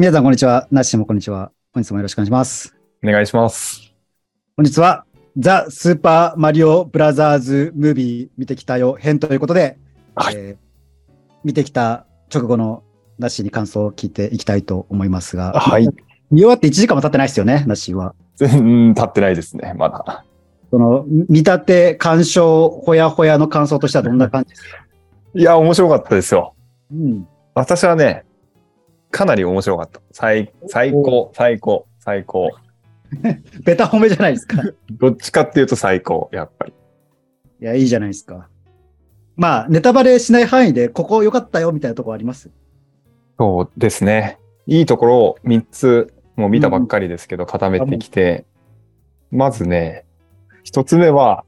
皆さん、こんにちは。なっしーもこんにちは。本日もよろしくお願いします。お願いします。本日は、ザ・スーパーマリオブラザーズ・ムービー見てきたよ編ということで、はいえー見てきた直後のなっしーに感想を聞いていきたいと思いますが、はい。見終わって1時間も経ってないですよね、なっしーは。全然立ってないですね、まだ。その、見立て、鑑賞、ほやほやの感想としてはどんな感じですか？いや、面白かったですよ。うん。私はね、かなり面白かった。最、最高、最高、最高。ベタ褒めじゃないですか。い どっちかっていうと最高、やっぱり。や、いいじゃないですか。まあ、ネタバレしない範囲で、ここ良かったよみたいなとこあります？そうですね。いいところを3つ、もう見たばっかりですけど、固めてきて、まずね、1つ目は、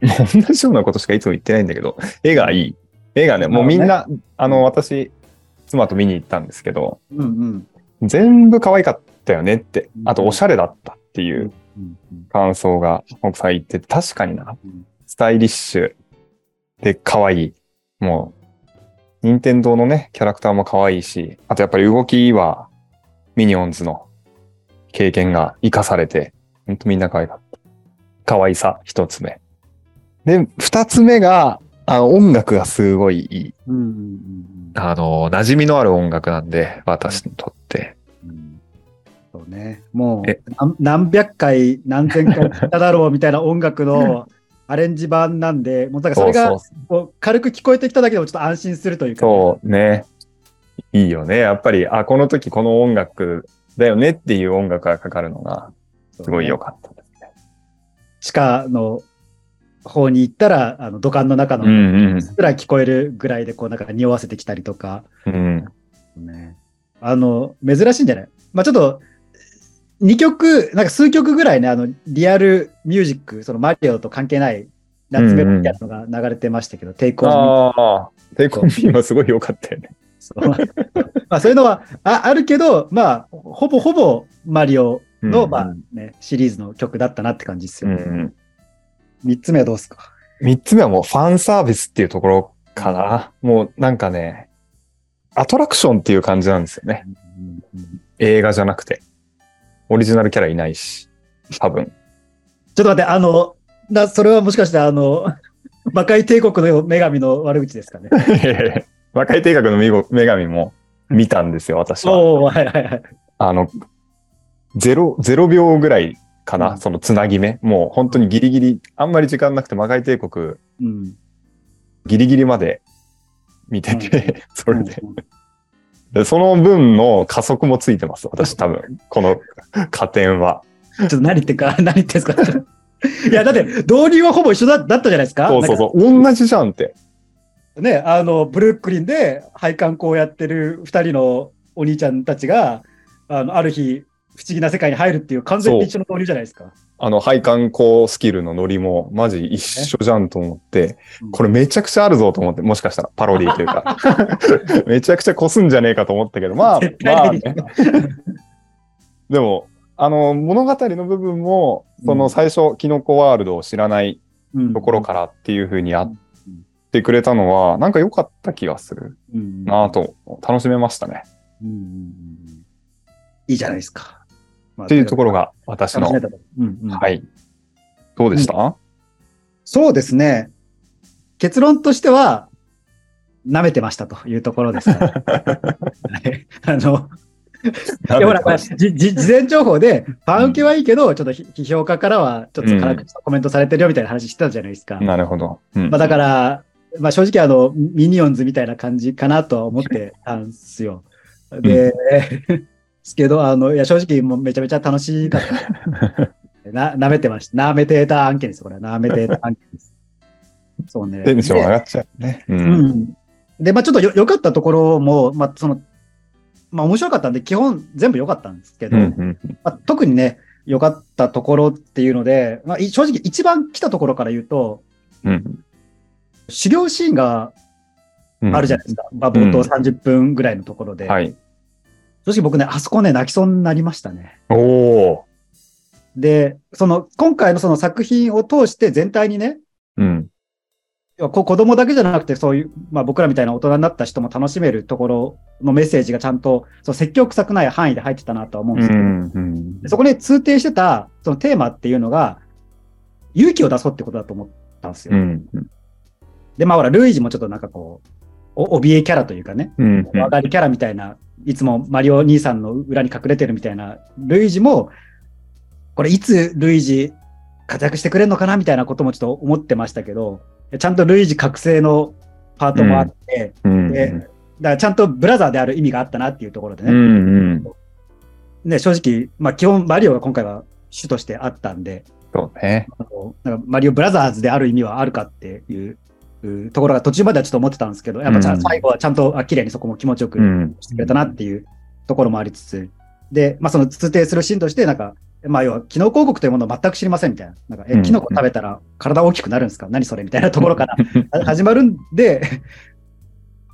同じようなことしかいつも言ってないんだけど、絵がいい。絵がね、もうみんな、あの、私、妻と見に行ったんですけど、うんうん。全部可愛かったよねってう、んあとおしゃれだったっていう感想が奥さん言ってて、確かになうん、スタイリッシュで可愛い。もう、任天堂のね、キャラクターも可愛いし、あとやっぱり動きはミニオンズの経験が活かされて、ほんとみんな可愛かった。可愛さ、一つ目。で、二つ目が、あの音楽がすごいいい。うんうんうんあの、馴染みのある音楽なんで、私にとって。うんそうね。もえう何何百回、何千回聞いただろうみたいな音楽の アレンジ版なんで、もうだからそれが軽く聞こえてきただけでもちょっと安心するというか、そうね。いいよね。やっぱり、あ、この時この音楽だよねっていう音楽がかかるのが、すごい良かったですね。地下の方に行ったら、あの土管の中のうんすら聞こえるぐらいで、こうなんか匂わせてきたりとか、うん。うん。ね。あの、珍しいんじゃない？まあちょっと、2曲、なんか数曲ぐらいね、あの、リアルミュージック、そのマリオと関係ない夏メロみたいなのが流れてましたけど、テイクオンああ、テイクオンビーもすごい良かったよね。そうまあそういうのはああるけど、まあ、ほぼほぼマリオの、うんまあね、シリーズの曲だったなって感じですよ。うんうん。三つ目はどうですか？三つ目はもうファンサービスっていうところかな。もうなんかね、アトラクションっていう感じなんですよね。映画じゃなくて。オリジナルキャラいないし。多分。ちょっと待って、あの、なそれはもしかして、あの、魔界帝国の女神の悪口ですかね？和解定額の女女神も見たんですよ、私は。おおはいはいはい。あの、ゼロ、ゼロ秒ぐらいかな、うんそのつなぎ目。もう本当にギリギリ、あんまり時間なくて魔界帝国うん。ギリギリまで見てて、それでうんで。その分の加速もついてます、私多分。この加点は。ちょっと何言ってんか、何言ってんすか。いや、だって、導入はほぼ一緒だだったじゃないですか？そうそうそう。同じじゃんって。う。ね、あの、ブルックリンで配管工をやってる二人のお兄ちゃんたちが、あの、ある日、不思議な世界に入るっていう完全に一緒の導入じゃないですか。あの、配管工スキルのノリもマジ一緒じゃんと思って、うん。これめちゃくちゃあるぞと思って、もしかしたらパロディというか、めちゃくちゃ越すんじゃねえかと思ったけど、まあ、絶まあ対ね、でも、あの、物語の部分も、その最初、キノコワールドを知らないうん。ところからっていう風にやってくれたのは、なんか良かった気がするうん。なぁと、楽しめましたね。いいじゃないですか。まあっていうところが私のうんうんはい。どうでした、そうですね。結論としては、舐めてましたというところですね。はいあの、いやほら、事前情報で、ファン受けはいいけど、ちょっとひ批評家からは、ちょっと辛口のコメントされてるよみたいな話してたじゃないですか。なるほど。うんまあだから、まあ正直あの、ミニオンズみたいな感じかなとは思ってたんですよ。で、ですけど、あの、いや正直もうめちゃめちゃ楽しかった。な、舐めてました。舐めてた案件です、これ。舐めてた案件です。そうね。テンション上でがっちゃうね。う。うんん。で、まあちょっとよ良かったところも、まあその、まあ面白かったんで、基本全部良かったんですけど、うんうんまあ、特にね、良かったところっていうので、まあ、い正直一番来たところから言うと、うん修行シーンがうんあるじゃないですか。まあ、冒頭うん30分ぐらいのところで。はい。正直僕ね、あそこね、泣きそうになりましたね。おお。で、その、今回のその作品を通して全体にね、うん。子供だけじゃなくて、そういう、まあ僕らみたいな大人になった人も楽しめるところのメッセージがちゃんと、そう説教臭くない範囲で入ってたなとは思うんですけど、うん。でそこに通底してた、そのテーマっていうのが、勇気を出そうってことだと思ったんですよ。うん。で、まあほら、ルイージもちょっとなんかこう、お怯えキャラというかね、うん。上がりキャラみたいな、いつもマリオ兄さんの裏に隠れてるみたいな、ルイージも、これいつルイージ活躍してくれるのかなみたいなこともちょっと思ってましたけど、ちゃんとルイージ覚醒のパートもあって、うん。でだからちゃんとブラザーである意味があったなっていうところでうね、ん。ね正直、まあ基本マリオが今回は主としてあったんで、そうね。あのなんかマリオブラザーズである意味はあるかっていううところが途中まではちょっと思ってたんですけど、やっぱちゃんうん。最後はちゃんとあ綺麗にそこも気持ちよくうん。してくれたなっていうところもありつつ、で、まあその通底するシーンとして、なんか、まあ要は、機能広告というものを全く知りませんみたいな。なんか、え、うん。キノコ食べたら体大きくなるんですか？何それみたいなところから。は 始まるんで、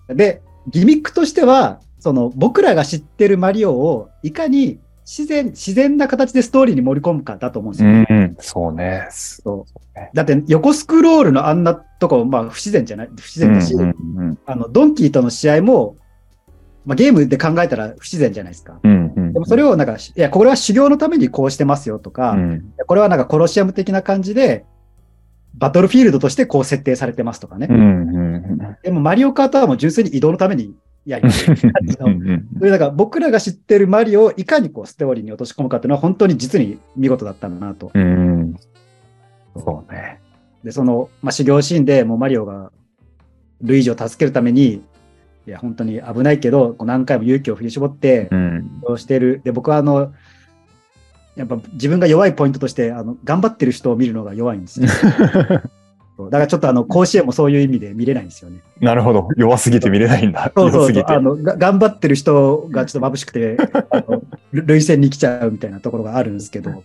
で、ギミックとしては、その僕らが知ってるマリオをいかに自然、自然な形でストーリーに盛り込むかだと思うんですよ。うん。そうね。そうだって横スクロールのあんなとこ、まあ不自然じゃない不自然だし、うんうんあの、ドンキーとの試合も、まあゲームで考えたら不自然じゃないですか。うんうん。でもそれをなんか、いや、これは修行のためにこうしてますよとか、いうんやこれはなんかコロシアム的な感じで、バトルフィールドとしてこう設定されてますとかね。うんうんでもマリオカートはもう純粋に移動のためにやります。うんうんそれだから僕らが知ってるマリオをいかにこうストーリーに落とし込むかっていうのは本当に実に見事だったんだなと。うん。そうね。で、その、まあ、修行シーンでもうマリオがルイージを助けるために、いや、本当に危ないけど、こう何回も勇気を振り絞って、うしてる。で、僕はあの、やっぱ自分が弱いポイントとして、あの、頑張ってる人を見るのが弱いんですよ。だからちょっとあの、甲子園もそういう意味で見れないんですよね。なるほど。弱すぎて見れないんだ。そうそうそう。弱すぎてあ。の、が頑張ってる人がちょっと眩しくて、涙腺に来ちゃうみたいなところがあるんですけど、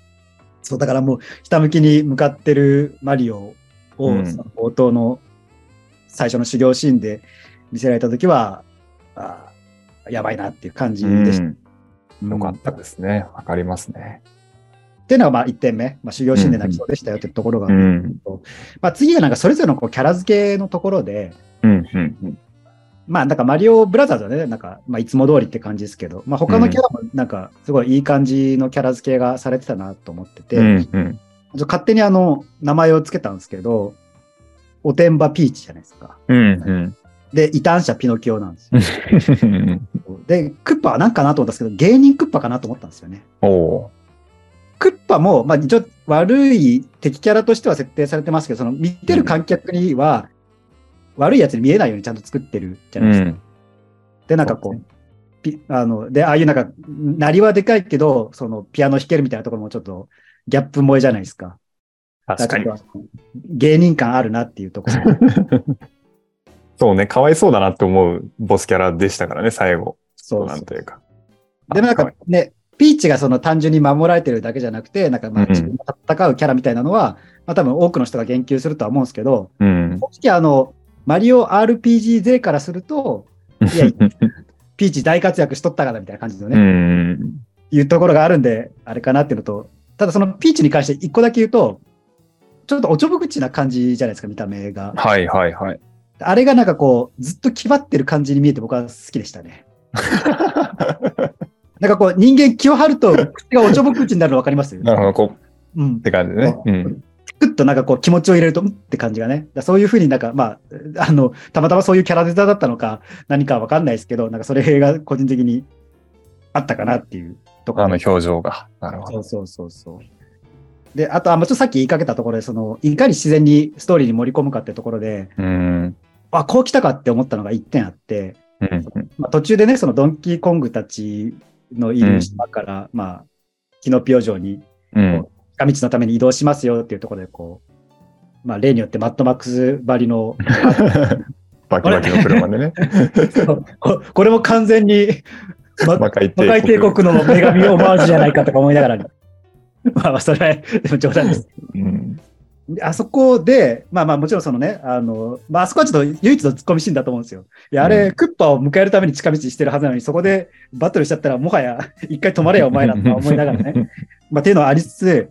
そう、だからもう、ひたむきに向かってるマリオを、うん冒頭の最初の修行シーンで見せられたときは、あーやばいなっていう感じでした。うんよかったですね。わかりますね。っていうのがまあ1点目、まあ、修行シーンで泣きそうでしたよっていうところが、うん。まあ、次がなんかそれぞれのこうキャラ付けのところで、うん。うん。まあなんかマリオブラザーズはね、なんかまあいつも通りって感じですけど、まあ他のキャラもなんかすごいいい感じのキャラ付けがされてたなと思ってて、うん。うん。勝手にあの名前をつけたんですけど、おてんばピーチじゃないですか。うん。で、異端者ピノキオなんですよ。うん。で、クッパは何かなと思ったんですけど、芸人クッパかなと思ったんですよね。おおクッパも、まあ、一応悪い敵キャラとしては設定されてますけど、その見てる観客には、悪いやつに見えないようにちゃんと作ってるじゃー。ないですか。ん。で、なんかこう、ピあの、で、ああいうなんか、なりはでかいけど、そのピアノ弾けるみたいなところもちょっとギャップ萌えじゃないですか。確かにだ。らちょっと芸人感あるなっていうところ。そうね。かわいそうだなって思うボスキャラでしたからね、最後。そうなんというか。でもなんかね、ピーチがその単純に守られてるだけじゃなくて、なんかまあうん自分が戦うキャラみたいなのは、まあ多分多くの人が言及するとは思うんですけど、うん。正直あの、マリオ RPG 勢からすると、いや ピーチ大活躍しとったからみたいな感じのね、うん。いうところがあるんで、あれかなっていうのと、ただそのピーチに関して一個だけ言うと、ちょっとおちょぼ口な感じじゃないですか、見た目が。はいはいはい。あれがなんかこう、ずっと気張ってる感じに見えて僕は好きでしたね。なんかこう、人間気を張ると口がおちょぼ口になるの分かります？なるほど、こう、うんっ。て感じでね。うん。ふっとなんかこう気持ちを入れると、うんって感じがね。そういうふうになんか、まあ、あの、たまたまそういうキャラデザだったのか、何かわかんないですけど、なんかそれが個人的にあったかなっていうところ。あの表情が。なるほど。そうそうそうそう。で、あと、あ、もうちょっとさっき言いかけたところで、その、いかに自然にストーリーに盛り込むかってところで、うん。あ、こう来たかって思ったのが一点あって、うん。まあ、途中でね、そのドンキーコングたちのいる島から、まあ、キノピオ城にうん。近道のために移動しますよっていうところで、こう、まあ、例によってマットマックスばりの、バキバキの車でね。こ これも完全に、ま魔界帝国の女神オマージュじゃないかとか思いながら、まあまあ、それは、冗談です。うん。であそこで、まあまあもちろんそのね、あの、まああそこはちょっと唯一の突っ込みシーンだと思うんですよ。いや、あれ、うんクッパを迎えるために近道してるはずなのに、そこでバトルしちゃったら、もはや一回止まれよ、お前らとか思いながらね。まあっていうのはありつつ、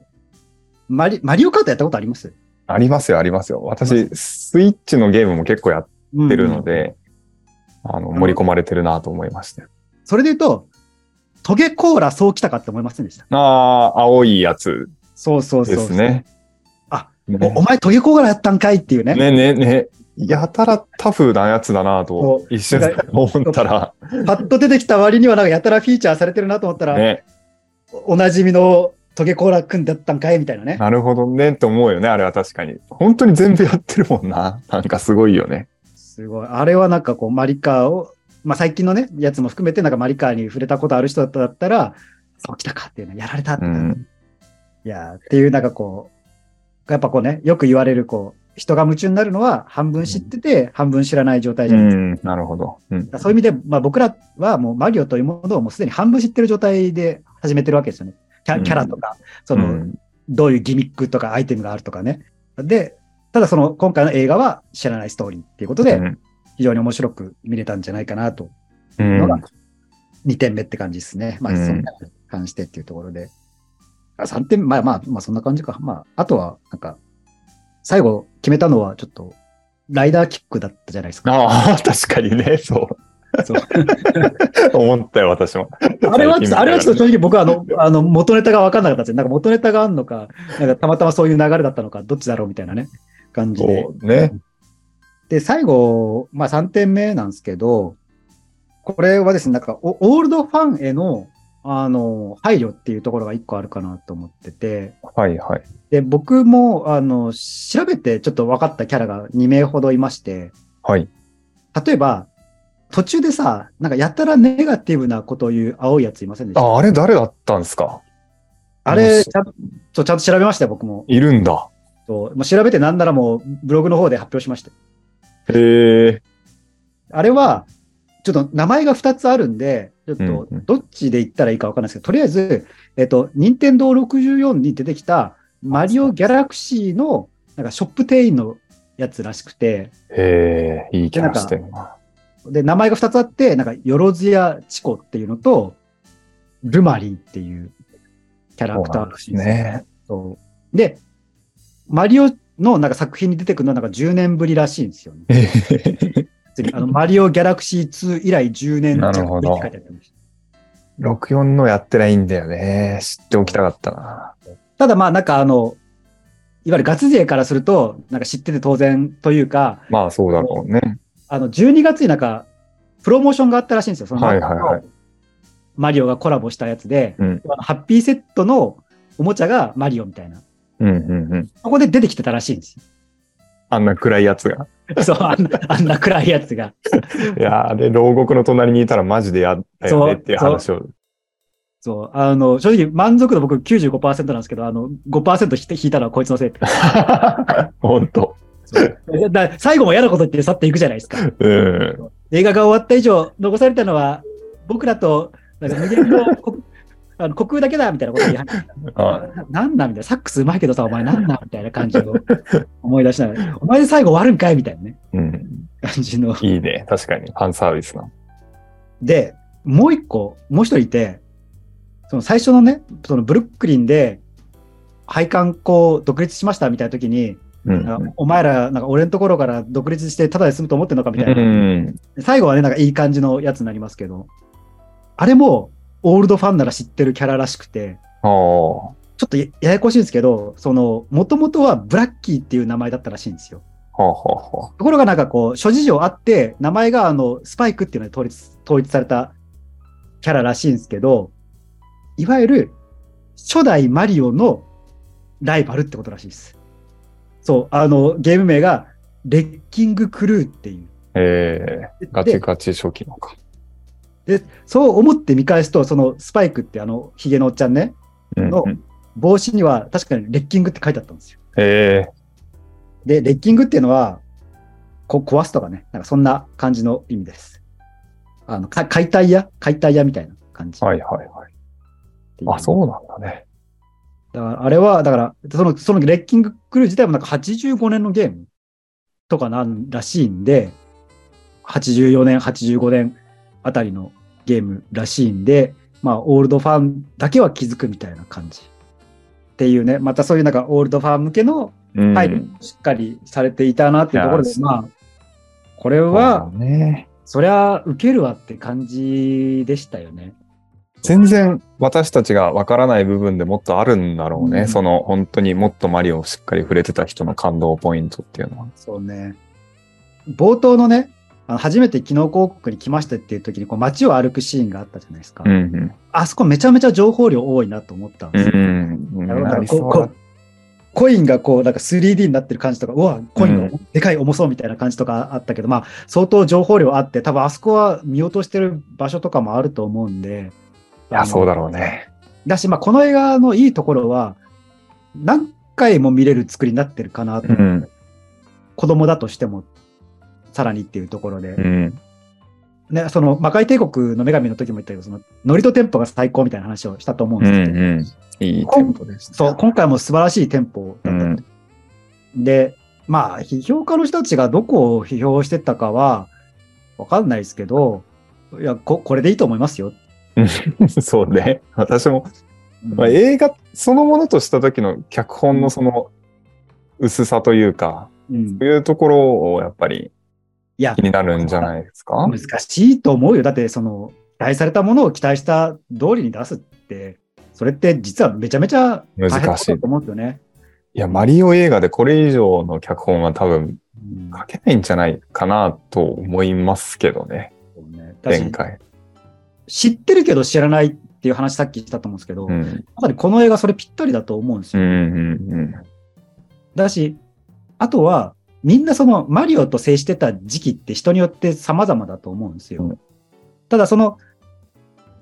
マリマリオカートやったことあります？ありますよ、ありますよ。私、スイッチのゲームも結構やってるので、あの、盛り込まれてるなと思いましたよ。それで言うと、トゲコーラそうきたかって思いませんでした？ああ、青いやつそうそうそうそう。ですね。おお前トゲコーラやったんかいっていうね。ねねね。やたらタフなやつだなとそ、一瞬思ったら、パッと出てきた割にはなんかやたらフィーチャーされてるなと思ったら、ね、おなじみのトゲコーラくんだったんかいみたいなね。なるほどねって思うよね、あれは確かに。本当に全部やってるもんな。なんかすごいよね。すごい。あれはなんかこう、マリカーを、まあ最近のね、やつも含めてなんかマリカーに触れたことある人だったら、そうきたかっていうのやられたって、うん。いやーっていうなんかこう、やっぱこうね、よく言われるこう、人が夢中になるのは半分知ってて、半分知らない状態じうゃないですか。ん、なるほど。うん。そういう意味で、まあ、僕らはもうマリオというものをもうすでに半分知ってる状態で始めてるわけですよね。キャキャラとか、その、うんどういうギミックとかアイテムがあるとかね。で、ただその今回の映画は知らないストーリーっていうことで、うん非常に面白く見れたんじゃないかなと。うんのが2点目って感じですね。まあ、うんそんなに関してっていうところで。あ3点、まあまあ、まあそんな感じか。まあ、あとは、なんか、最後決めたのはちょっと、ライダーキックだったじゃないですか。ああ、確かにね、そう。そう 思ったよ、私も。あれはあれはちょっと正直僕はあの、あの、元ネタが分かんなかったですね。なんか元ネタがあるのか、なんかたまたまそういう流れだったのか、どっちだろうみたいなね、感じで。そうね。で、最後、まあ3点目なんですけど、これはですね、なんかオオールドファンへの、あの、配慮っていうところが一個あるかなと思ってて、はいはい。で、僕も、あの、調べてちょっと分かったキャラが2名ほどいまして、はい。例えば、途中でさ、なんかやたらネガティブなことを言う青いやついませんでした？あ、あれ誰だったんですか？あれ、ちゃんと、ちゃんと調べましたよ、僕も。いるんだ。そうまあ、調べてなんならもうブログの方で発表しました。へえ。あれは、ちょっと名前が2つあるんで、ちょっとどっちで言ったらいいかわかんないですけど、とりあえず、えっと、任天堂64に出てきたマリオギャラクシーのなんかショップ店員のやつらしくて、へえ、いいキャラしてるな。で、名前が2つあって、なんか、よろずやチコっていうのと、ルマリーっていうキャラクターらしいんですよね。そうで、マリオのなんか作品に出てくるのはなんか10年ぶりらしいんですよね。あのマリオギャラクシー2以来10年なるほどって書いてありました64のやってないんだよね。知っておきたかったな。ただまあなんかあの、いわゆるガチ勢からすると、なんか知ってて当然というか、まあそうだろうね。あの12月になんか、プロモーションがあったらしいんですよ。そのはいはいはいマリオがコラボしたやつで、うんハッピーセットのおもちゃがマリオみたいな。うんうんうん。そこで出てきてたらしいんですあんな暗いやつが。よ。そう、あんな、あんな暗いやつが。いやー、あれ、牢獄の隣にいたらマジでやったよねっていう話を。そう、あの、正直満足度僕95%なんですけど、あの、5%引いて引いたのはこいつのせいって。ほんと。だ最後も嫌なこと言って去っていくじゃないですか。うん。映画が終わった以上、残されたのは、僕らと、なんか無限の国あの虚空だけだみたいなこと言い始めた。あななんだみたいな。サックスうまいけどさ、お前なんだみたいな感じを 思い出しながら、お前で最後終わるんかいみたいなね、うん。感じの。いいね。確かに。ファンサービスな。で、もう一個、もう一人いて、その最初のね、そのブルックリンで、配管こう独立しましたみたいな時に、うん。お前ら、なんか俺のところから独立してただで済むと思ってんのかみたいな。うん。最後はね、なんかいい感じのやつになりますけど、あれも、オールドファンなら知ってるキャラらしくて。ちょっとやややこしいんですけど、その、もともとはブラッキーっていう名前だったらしいんですよ。ところがなんかこう、諸事情あって、名前があの、スパイクっていうので統一、統一されたキャラらしいんですけど、いわゆる、初代マリオのライバルってことらしいです。そう、あの、ゲーム名が、レッキングクルーっていう。ええでガチガチ初期のか。で、そう思って見返すと、そのスパイクってあの、ヒゲのおっちゃんね、の帽子には確かにレッキングって書いてあったんですよ。えで、レッキングっていうのは、こ壊すとかね、なんかそんな感じの意味です。あの、か解体屋？解体屋みたいな感じ。えはいはいはい。あ、そうなんだね。だから、あれは、だから、その、そのレッキングクルー自体もなんか85年のゲームとかなんらしいんで、84年、85年あたりのゲームらしいんで、まあ、オールドファンだけは気づくみたいな感じ。っていうね、またそういうなんかオールドファン向けのうん。配慮しっかりされていたなっていうところでい、やまあ、これは、ね。そりゃ受けるわって感じでしたよね。全然私たちがわからない部分でもっとあるんだろうね。うんその本当にもっとマリオをしっかり触れてた人の感動ポイントっていうのは。そうね。冒頭のね、あの初めて機能広告に来ましたっていう時にこう街を歩くシーンがあったじゃないですか。うんうん。あそこめちゃめちゃ情報量多いなと思ったんでうすよ。ん。だからなりそうだこうこうコインがこうなんか 3D になってる感じとか、うわ、コインがうでかい重そうみたいな感じとかあったけど、まあ相当情報量あって、多分あそこは見落としてる場所とかもあると思うんで。いや、そうだろろうね。だし、まあこの映画のいいところは、何回も見れる作りになってるかなと。うん。子供だとしても、さらにっていうところで。うん。ね、その魔界帝国の女神の時も言ったけど、そのノリとテンポが最高みたいな話をしたと思うんうですけど、んうん。いいテンポですね。そう、今回も素晴らしいテンポだった。うんで、まあ、批評家の人たちがどこを批評してたかは、わかんないですけど、いやこ、これでいいと思いますよ。そうね。私も、うんまあ、映画そのものとした時の脚本のその薄さというか、うんそういうところをやっぱりいや気、になるんじゃないですか？難しいと思うよ。だって、その、期待されたものを期待した通りに出すって、それって実はめちゃめちゃ大変なこと思うんですよね。いや、マリオ映画でこれ以上の脚本は多分うん書けないんじゃないかなと思いますけどね、そうねだし前回。知ってるけど知らないっていう話さっきしたと思うんですけど、うん。まさにこの映画それぴったりだと思うんですよ。うんうんだし、あとは、みんなそのマリオと接してた時期って人によって様々だと思うんですよ。うんただその、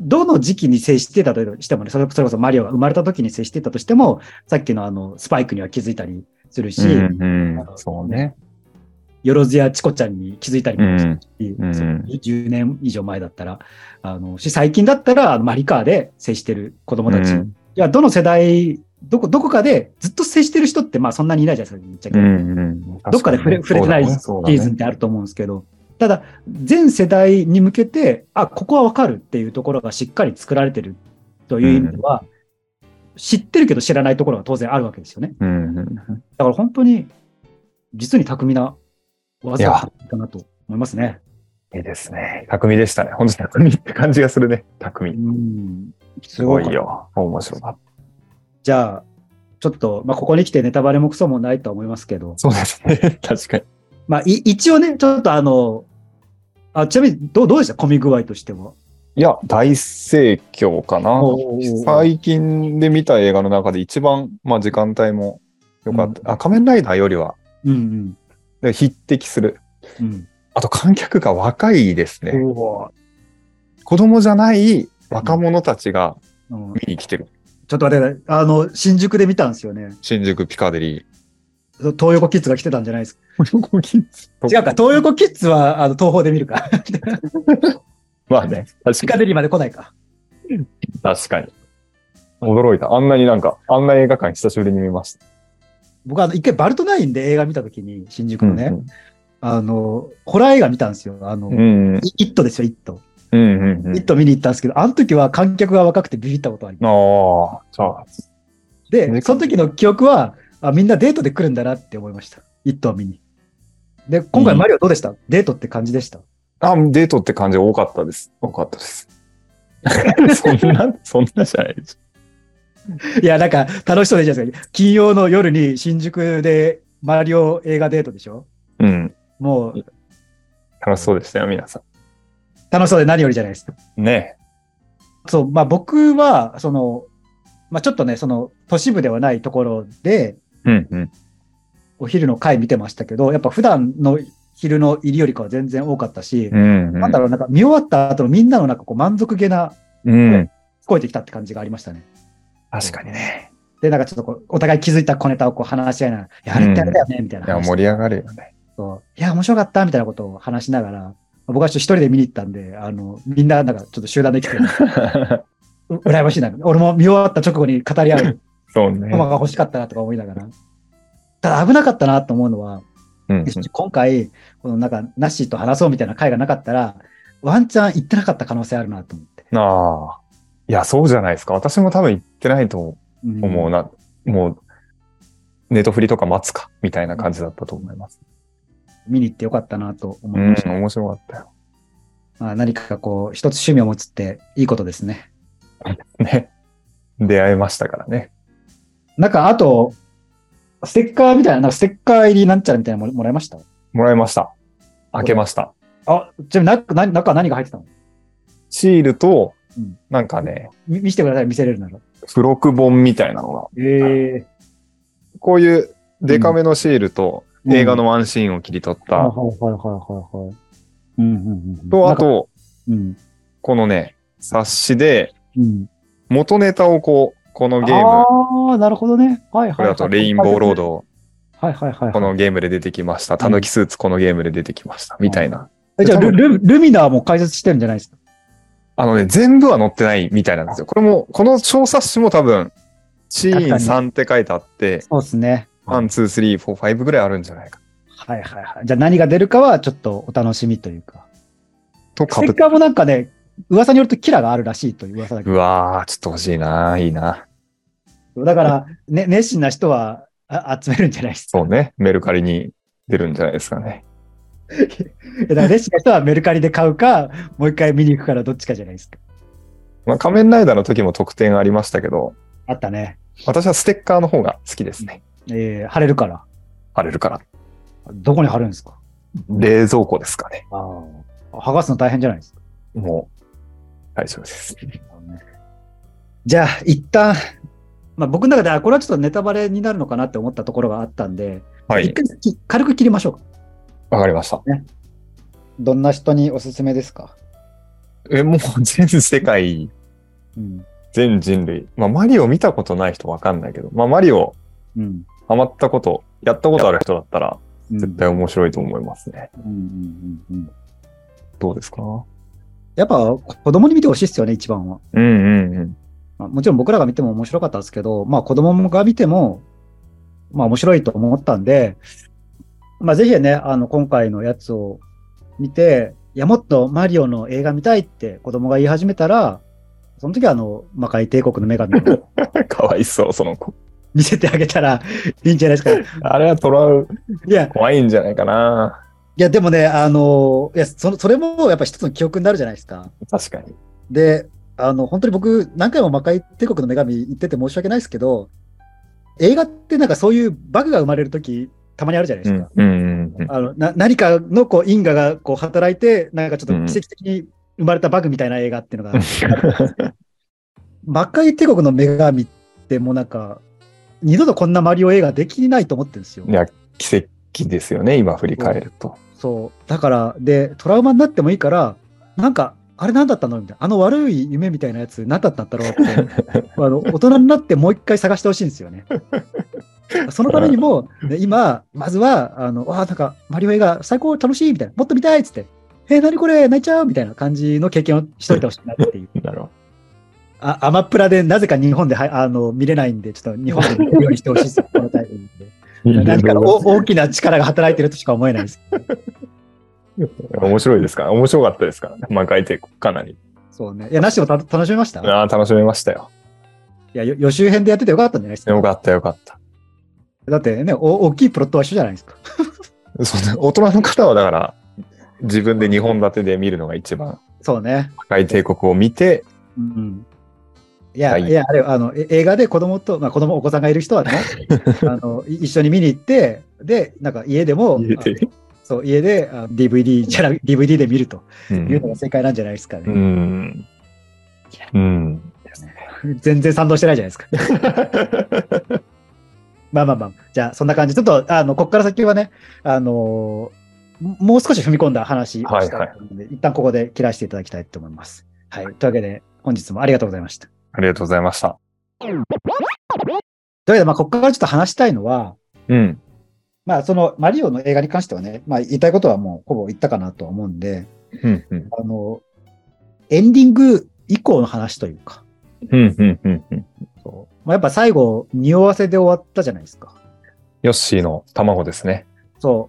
どの時期に接してたとしてもね、それこそマリオが生まれた時に接してたとしても、さっきのあの、スパイクには気づいたりするし、うん。うんうん。そうね。よろずやチコちゃんに気づいたりもするし、うんそう10年以上前だったら、あの、し最近だったら、マリカーで接してる子供たち。いうんや、どの世代、どこ、どこかでずっと接してる人って、まあそんなにいないじゃないですか、言っちゃけどうんうん。どっかで触れ触れてないシーズンってあると思うんですけど、ただ、全世代に向けて、あ、ここはわかるっていうところがしっかり作られてるという意味では、知ってるけど知らないところが当然あるわけですよね。うんうんうん。だから本当に、実に巧みな技だなと思いますね。いいですね。匠でしたね。本当に匠って感じがするね。う匠。ん。すごいよ。面白かった。じゃあ、ちょっと、まあ、ここに来てネタバレもクソもないとは思いますけど、そうですね。確かに。まあ、い一応ね、ちょっとあの、あちなみにどう、どうでした？混み具合としては。いや、大盛況かな。最近で見た映画の中で一番、まあ時間帯も良かった。あ、仮面ライダーよりは、うんで匹敵する。うん。うん。あと観客が若いですね。子供じゃない若者たちがうん見に来てる。ちょっと待ってください、あの、新宿で見たんですよね。新宿ピカデリー。東横キッズが来てたんじゃないですか。横キッズ違うか、東横キッズは、あの、東宝で見るか。まあね。ピカデリーまで来ないか。確かに。驚いた。あんなになんか、あんな映画館久しぶりに見ました。僕はあの一回バルトナインで映画見たときに、新宿のね、うんあの、ホラー映画見たんですよ。あの、うん。うんイイットですよ、イット。うんうんうん。イット見に行ったんですけど、あの時は観客が若くてビビったことあります。あで、ねその時の記憶は、あみんなデートで来るんだなって思いました。イットを見に。で、今回マリオどうでした、デートって感じでした？あ、デートって感じ多かったです。多かったです。そんな、そんなじゃないです。いや、なんか楽しそうでいいじゃないですか。金曜の夜に新宿でマリオ映画デートでしょ？うん。もう楽しそうでしたよ、皆さ楽しそうで何よりじゃないですか。ん。ねそう、まあ僕は、その、まあちょっとね、その都市部ではないところで、うんうん。お昼の回見てましたけど、やっぱ普段の昼の入りよりかは全然多かったし、うん、うん。なんだろう、なんか見終わった後のみんなのなんかこう満足げなうん。聞こえてきたって感じがありましたね。確かにね。で、なんかちょっとこう、お互い気づいた小ネタをこう話し合いながら、いや、あれってあれだよね、みたいないや、話。盛り上がるよね。そういや、面白かった、みたいなことを話しながら、僕はちょっと一人で見に行ったんで、あの、みんななんかちょっと集団で来て、う 羨ましいな。俺も見終わった直後に語り合う そうね。駒が欲しかったなとか思いながら。ただ危なかったなと思うのは、うんうん今回、このなんか、ナッシーと話そうみたいな会がなかったら、ワンチャン行ってなかった可能性あるなと思って。ああ。いや、そうじゃないですか。私も多分言ってないとうん思うな。もう、ネトフリとか待つか、みたいな感じだったと思います。見に行ってよかったなと思うんいまし、た。面白かったよ。まあ、何かこう、一つ趣味を持つっていいことですね。ね。出会えましたからね。なんか、あと、ステッカーみたいな、なんかステッカー入りなんちゃらみたいなのももらいました？もらいました。開けました。あ、ちなみに中、な中は何が入ってたの？シールとうん、なんかね、み見せてください、見せれるなら。付録本みたいなのが、ええこういうデカめのシールと、うん映画のワンシーンを切り取った、はいはいはいはいはいはい。うんうんうん。と、あと、うん。このね、冊子で、うん。元ネタをこう、このゲーム、ああ、なるほどね。はいはい、はい。これだとレインボーロー。ド、はいはいはい。このゲームで出てきました。タヌキスーツこのゲームで出てきました。みたいな。えじゃあルル、ルミナーも解説してるんじゃないですか？あのね、全部は載ってないみたいなんですよ。これも、この小冊子も多分、シーン3って書いてあって、そうですね。1、2、3、4、5ぐらいあるんじゃないか。はいはいはい。じゃあ何が出るかはちょっとお楽しみというか。と、かステッカーもなんかね、噂によるとキラがあるらしいという噂だけうわー、ちょっと欲しいな、いいな。ど。だから、ね、熱心な人はあ集めるんじゃないですか。そうね、メルカリに出るんじゃないですかね。だから熱心な人はメルカリで買うか、もう一回見に行くからどっちかじゃないですか。まあ、仮面ライダーの時も特典ありましたけど、あったね。私はステッカーの方が好きですね。えー、貼れるから。貼れるから。どこに貼るんですか？冷蔵庫ですかね。ああ。剥がすの大変じゃないですか？もう、大丈夫です。じゃあ、一旦、まあ、僕の中ではこれはちょっとネタバレになるのかなって思ったところがあったんで、はい。一回き軽く切りましょうか。わかりました。どんな人におすすめですか？え、もう全世界、うん。全人類。まあ、マリオ見たことない人わかんないけど、まあ、マリオうん。ハマったこと、やったことある人だったら、うん絶対面白いと思いますね。うんうんうんうん。どうですか？やっぱ子供に見てほしいですよね、一番は。うんうんうん。まあ、もちろん僕らが見ても面白かったですけど、まあ子供が見ても、まあ面白いと思ったんで、まあぜひね、あの今回のやつを見て、いやもっとマリオの映画見たいって子供が言い始めたら、その時はあの魔界帝国の女神を かわいそう、その子。見せてあげたらいいんじゃないですか。あれはトラウ、いや、怖いんじゃないかな。いやでもね、あの、いやそのそれもやっぱ一つの記憶になるじゃないですか。確かに。で、あの、本当に僕、何回も魔界帝国の女神言ってて申し訳ないですけど、映画ってなんかそういうバグが生まれるとき、たまにあるじゃないですか。うんうんうん。あのな何かのこう因果がこう働いて、なんかちょっと奇跡的に生まれたバグみたいな映画っていうのが、魔界帝国の女神ってもうなんか、二度とこんなマリオ映画できないと思ってるんですよい。や、奇跡ですよね、今振り返ると。そう。だから、で、トラウマになってもいいから、なんか、あれ何だったのみたいな。あの悪い夢みたいなやつ何だったんだろうって、あの、大人になってもう一回探してほしいんですよね。そのためにも、ね今、まずは、あの、わあ、なんか、マリオ映画最高楽しいみたいな。もっと見たいっつって。えー、何これ泣いちゃうみたいな感じの経験をしといてほしいなっていう。なるほあアマプラでなぜか日本ではあの見れないんで、ちょっと日本で見れるようにしてほしいですよ、このタイミングで。ど。何かのお大きな力が働いてるとしか思えないです。面白いですか？ら、面白かったですか？らね。魔界帝国かなり。そうね。いや、なしもた楽しめました？ああ、楽しめましたよ。いや、よ予習編でやっててよかったんじゃないですか？よかったよかった。だってね、お大きいプロットは一緒じゃないですか。そうね、大人の方はだから、自分で2本立てで見るのが一番、そうね。魔界帝国を見て、うん。いや、はいいや、あれ、あの、え映画で子供と、まあ子供、お子さんがいる人はね、あの、い一緒に見に行って、で、なんか家でも、家で？あそう、家であ DVD じゃなく DVD で見るとういうのが正解なんじゃないですかね。ん。うん。全然賛同してないじゃないですか。まあまあまあ、じゃあそんな感じ。ちょっと、あの、ここから先はね、あのーももう少し踏み込んだ話をしたいので、一旦ここで切らせていただきたいと思います。はい。というわけで、本日もありがとうございました。ありがとうございました。というわけで、まあ、ここからちょっと話したいのは、うん。まあ、その、マリオの映画に関してはね、まあ、言いたいことはもう、ほぼ言ったかなとは思うんで、うん。うん。あの、エンディング以降の話というか、うん。うん。うん。うん。そうまあ、やっぱ最後、匂わせで終わったじゃないですか。ヨッシーの卵ですね。そ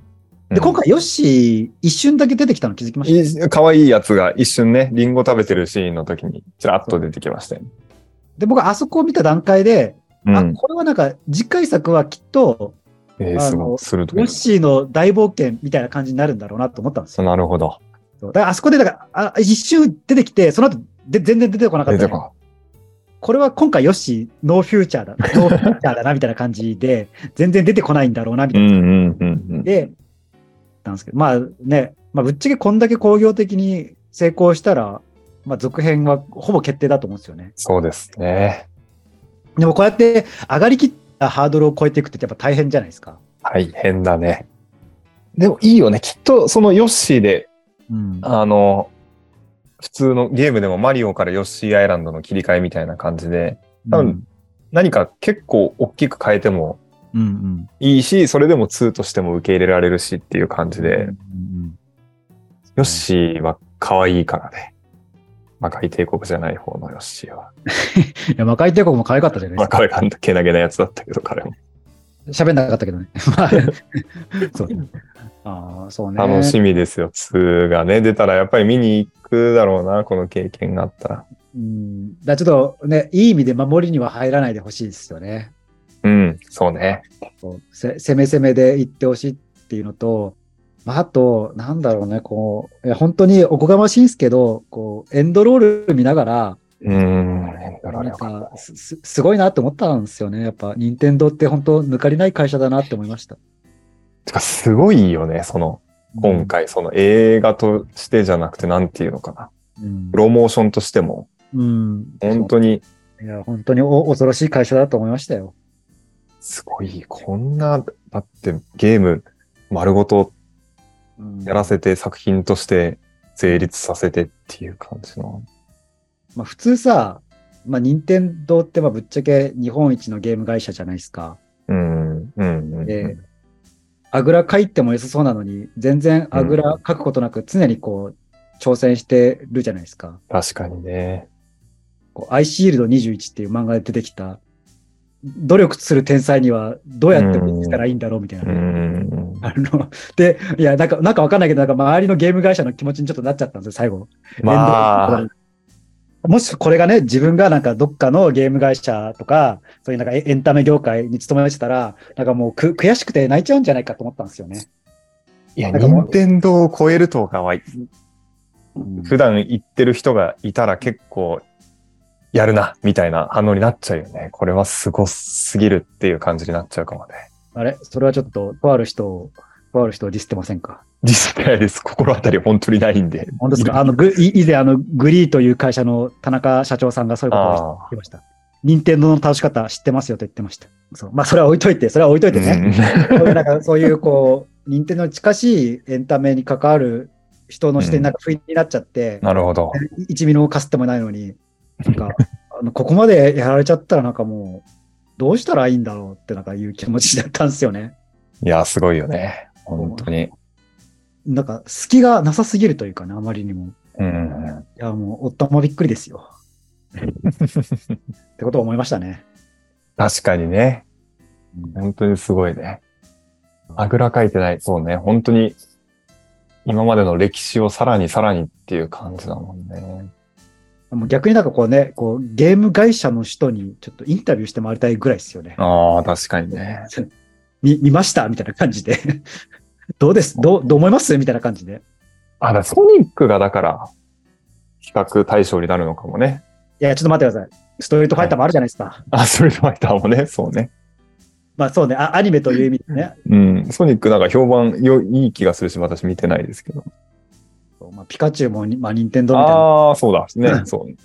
う。で、うん今回、ヨッシー、一瞬だけ出てきたの気づきました？い可愛いやつが一瞬ね、リンゴ食べてるシーンの時に、ちらっと出てきましたよね。で、僕、あそこを見た段階で、あ、うん。これはなんか次回作はきっと、えー、すごい。あの鋭い。ヨッシーの大冒険みたいな感じになるんだろうなと思ったんですよ。なるほど。だからあそこで、だから、あ一瞬出てきて、その後で全然出てこなかった。出てここれは今回ヨッシーノーフューチャーだ、ノーフューチャーだなみたいな感じで、全然出てこないんだろうなみたいな。で、なんですけど、まあね、まあぶっちゃけこんだけ工業的に成功したら、まあ続編はほぼ決定だと思うんですよね。そうですね。でもこうやって上がりきったハードルを超えていくってやっぱ大変じゃないですか。大変だね。でもいいよね。きっとそのヨッシーで、うん。あの、普通のゲームでもマリオからヨッシーアイランドの切り替えみたいな感じで、多分何か結構大きく変えてもうんうん。いいし、それでも2としても受け入れられるしっていう感じで、うんヨッシーは可愛いからね。魔界帝国じゃない方のヨッシーは。いや、魔界帝国も可愛かったじゃないでますあ彼がけなげなやつだったけど、彼も。か。喋んなかったけどね。まあそう。ああ、そうね。楽しみですよ。2がね、出たらやっぱり見に行くだろうな、この経験があったら。うん。だちょっとね、いい意味で守りには入らないでほしいですよね。うん、そうね。こうせ攻め攻めで行ってほしいっていうのと、まあ、あと、なんだろうね、こう、いや本当におこがましいんですけど、こう、エンドロール見ながら、うーん、なんよかす、すすごいなって思ったんですよね。やっぱ、任天堂って本当抜かりない会社だなって思いました。た。てか、すごいよね、その、今回、その映画としてじゃなくて、なんていうのかな。うん。プロモーションとしても、うん。本当に、いや、本当にお恐ろしい会社だと思いましたよ。すごい、こんな、だってゲーム丸ごとうんやらせて作品として成立させてっていう感じの。まあ、普通さ、まあ、任天堂ってまあぶっちゃけ日本一のゲーム会社じゃないですか。うん、うん、うん。であぐら書いても良さそうなのに、全然あぐら書くことなく常にこう、挑戦してるじゃないですか。確かにね。こうアイシールド21っていう漫画で出てきた、努力する天才にはどうやって見つからいいんだろうみたいなうね、ん。あの、で、いや、なんか、なんかわかんないけど、なんか周りのゲーム会社の気持ちにちょっとなっちゃったんですよ、最後。まあ、もしこれがね、自分がなんかどっかのゲーム会社とか、そういうなんかエエンタメ業界に勤めてたら、なんかもうく悔しくて泣いちゃうんじゃないかと思ったんですよね。いや、任天堂を超えるとかは、うん普段言ってる人がいたら結構、やるな、みたいな反応になっちゃうよね。これはすごすぎるっていう感じになっちゃうかもね。あれ？それはちょっと、とある人を、とある人をディスってませんか？実際です。心当たり本当にないんで。本当ですか？あの、ぐい以前あの、グリーという会社の田中社長さんがそういうことを言あってました。任天堂の倒し方知ってますよと言ってました。そう。まあ、それは置いといて、それは置いといてね。そういうなんかそういうこう、任天堂に近しいエンタメに関わる人の視点になんか不意になっちゃって、なるほど。一ミリもかすってもないのに、なんか、あのここまでやられちゃったらなんかもう、どうしたらいいんだろうってなんかいう気持ちだったんですよね。いや、すごいよね。本当に。なんか隙がなさすぎるというかね、あまりにも。うん。いや、もう、夫もびっくりですよ。ってことを思いましたね。確かにね。本当にすごいね。あぐらかいてない。そうね。本当に、今までの歴史をさらにさらにっていう感じだもんね。逆になんかこうね、こうゲーム会社の人にちょっとインタビューして回りたいぐらいですよね。ああ、確かにね。見見ました？みたいな感じで。どうです？どうどう思います？みたいな感じで。あ、だソニックがだから、比較対象になるのかもね。いや、ちょっと待ってください。ストリートファイターもあるじゃないですか。あ、ストリートファイターもね、そうね。まあそうねあ、アニメという意味でね。うん。ソニックなんか評判よいい気がするし、私見てないですけど。まあ、ピカチュウもに、まあ、任天堂みたいな。ああ、そうだ。ねう、んそう。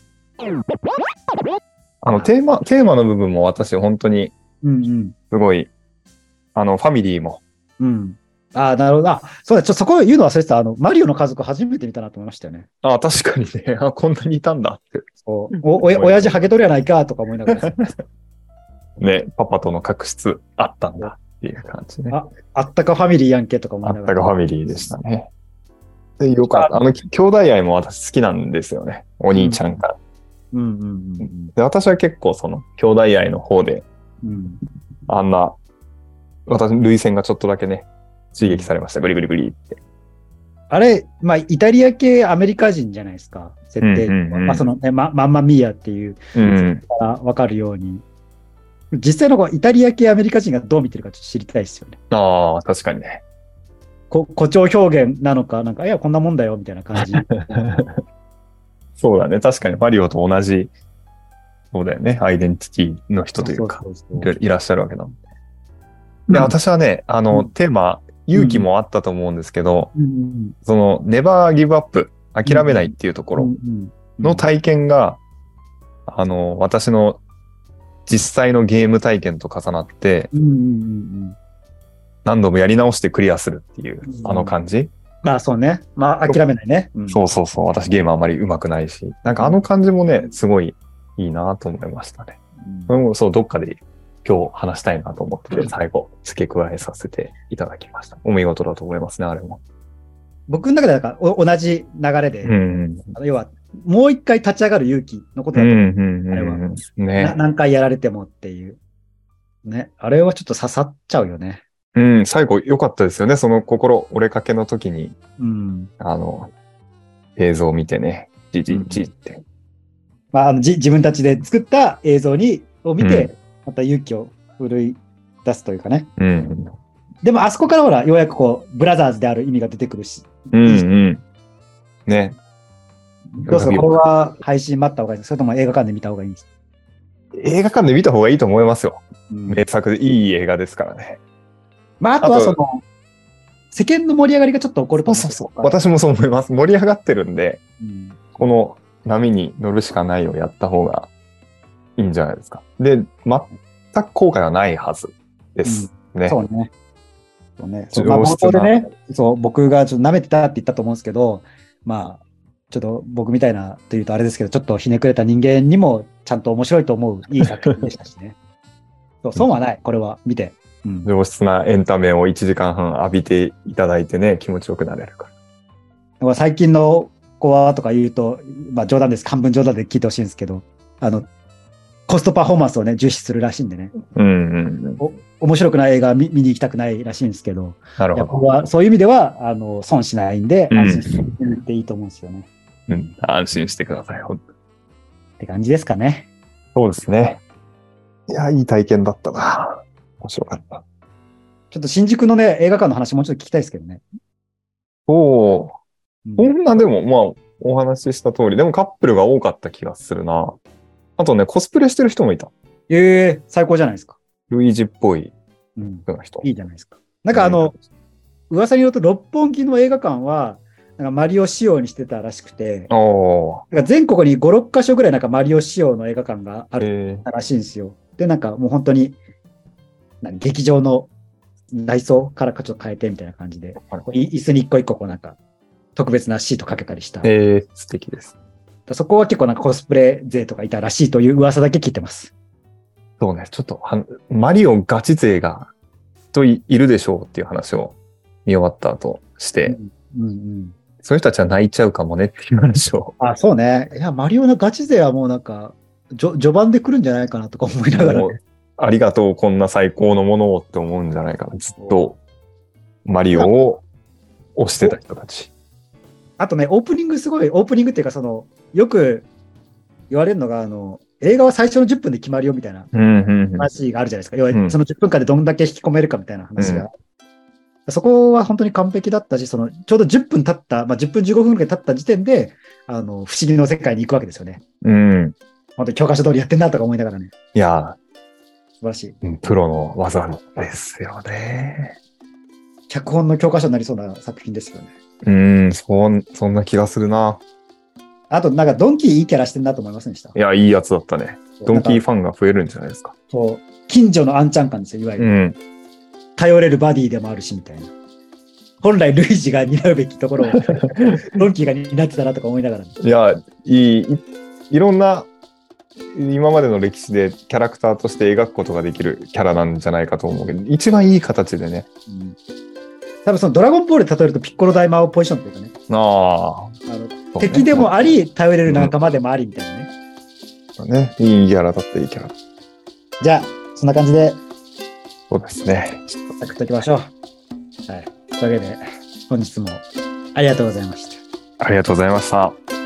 あの、テーマ、テーマの部分も私本当にうんうん。すごい、あの、ファミリーも、うん。ああ、なるほど。あ、そうだ、ちょっとそこを言うの忘れてた。あの、マリオの家族初めて見たなと思いましたよね。あ確かにね、あ、こんなにいたんだって。そう。お、おや、親父ハゲ取りやないかとか思いながら。ね、パパとの確執あったんだっていう感じね。ああったかファミリーやんけとか思いながら。あったかファミリーでしたね。で、よかった。あの、き兄弟愛も私好きなんですよね。お兄ちゃんが。うんうんうんで、私は結構その、兄弟愛の方で、うん。うん。あんな、私、類線がちょっとだけね、刺激されました。グリグリグリって。あれ、まあ、イタリア系アメリカ人じゃないですか。設定。うんうんうんまあ、その、ね、ま、マンマミーヤっていう、うん。からわかるように。実際のこうイタリア系アメリカ人がどう見てるかちょっと知りたいですよね。ああ、確かにね。こ誇張表現なのか、なんか、いや、こんなもんだよ、みたいな感じ。そうだね。確かにマリオと同じ、そうだよね。アイデンティティの人というか、いらっしゃるわけなので。で、私はね、あの、うんテーマ、勇気もあったと思うんですけど、うんその、ネバーギブアップ、諦めないっていうところうんうんの体験が、あの、私の実際のゲーム体験と重なって、うんうんうんうん何度もやり直してクリアするっていうう、んあの感じ、まあそうね。まあ諦めないね。うんそうそうそう。私ゲームあんまり上手くないし、なんかあの感じもね、すごいいいなと思いましたね。うんそう、どっかで今日話したいなと思ってて、最後付け加えさせていただきました。お見事だと思いますね、あれも。僕の中でなんかお同じ流れで、うん。要は、もう一回立ち上がる勇気のことうん、だと、うん、あれはね。何回やられてもっていう。ね。あれはちょっと刺さっちゃうよね。うん、最後良かったですよね。その心折れかけの時に、うん。あの、映像を見てね、じじじって。まあ、あのじ自分たちで作った映像にを見て、うまた勇気を奮い出すというかね。うん。でもあそこからほら、ようやくこう、ブラザーズである意味が出てくるし。うん、うん。ね。どうですか？これは配信待った方がいいですか？それとも映画館で見た方がいいんですか、映画館で見た方がいいと思いますよ。うん名作でいい映画ですからね。まあ、あとはその、世間の盛り上がりがちょっと起こると思うんですよ私もそう思います。盛り上がってるんで、うんこの波に乗るしかないをやった方がいいんじゃないですか。で、全く後悔はないはずです。ね。そうね。そうね。上質なまあ、冒頭でね、そう、僕がちょっと舐めてたって言ったと思うんですけど、まあ、ちょっと僕みたいなというとあれですけど、ちょっとひねくれた人間にもちゃんと面白いと思ういい作品でしたしね。そう、損はない、これは見て。うん。上質なエンタメを1時間半浴びていただいてね、気持ちよくなれるから。最近の子はとか言うと、まあ冗談です。半分冗談で聞いてほしいんですけど、あの、コストパフォーマンスをね、重視するらしいんでね、うんうんうん。面白くない映画見見に行きたくないらしいんですけど、なるほど。僕はそういう意味では、あの、損しないんで、うん安心していいと思うんですよね。うん、安心してください。ほんって感じですかね。そうですね。いや、いい体験だったな。面白かった。ちょっと新宿のね、映画館の話もうちょっと聞きたいですけどね。そう。うんこんなでも、まあ、お話しした通り、でもカップルが多かった気がするな。あとね、コスプレしてる人もいた。ええ最高じゃないですか。ルイージっぽいうん。ような人。いいじゃないですか。なんかあの、噂によると六本木の映画館は、なんかマリオ仕様にしてたらしくて、おー。なんか全国に5、6箇所ぐらいなんかマリオ仕様の映画館があるえらしいんですよ。で、なんかもう本当に、何劇場の内装からちょっと変えてみたいな感じで、椅子に一個一個こうなんか特別なシートかけたりした。えー、素敵です。そこは結構なんかコスプレ勢とかいたらしいという噂だけ聞いてます。そうね、ちょっとは、マリオガチ勢が、といいるでしょうっていう話を見終わった後して、うんうん。そういう人たちは泣いちゃうかもねっていう話を。あ、そうね。いや、マリオのガチ勢はもうなんか、序盤で来るんじゃないかなとか思いながら、もうありがとう、こんな最高のものをって思うんじゃないかな。ずっと、マリオを推してた人たち。あとね、オープニングすごい、オープニングっていうか、その、よく言われるのが、あの、映画は最初の10分で決まるよみたいなうん、うん、うん。話があるじゃないですか。要はうんその10分間でどんだけ引き込めるかみたいな話が。そこは本当に完璧だったし、その、ちょうど10分経った、まあ、10分15分くらい経った時点で、あの、不思議の世界に行くわけですよね。うん。本当に教科書通りやってんなとか思いながらね。いや、素晴らしい。うんプロの技ですよね。脚本の教科書になりそうな作品ですよね。うん、そん、そんな気がするな。あと、なんか、ドンキーいいキャラしてんなと思いませんでした？いや、いいやつだったね。ドンキーファンが増えるんじゃないですか。そう近所のアンチャン感ですよ、いわゆる。うん。頼れるバディでもあるし、みたいな。本来、ルイージが担うべきところを、ドンキーが担ってたなとか思いながら、いや、いい、いいろんな、今までの歴史でキャラクターとして描くことができるキャラなんじゃないかと思うけど、一番いい形でね。うん多分そのドラゴンボールで例えるとピッコロ大魔王ポジションというかね、ああ、ね敵でもあり、頼れる仲間でもありみたいなね。ね、いいキャラだった、いいキャラ。じゃあ、そんな感じで、そうですね。サクッといきましょう。はい。というわけで、本日もありがとうございました。ありがとうございました。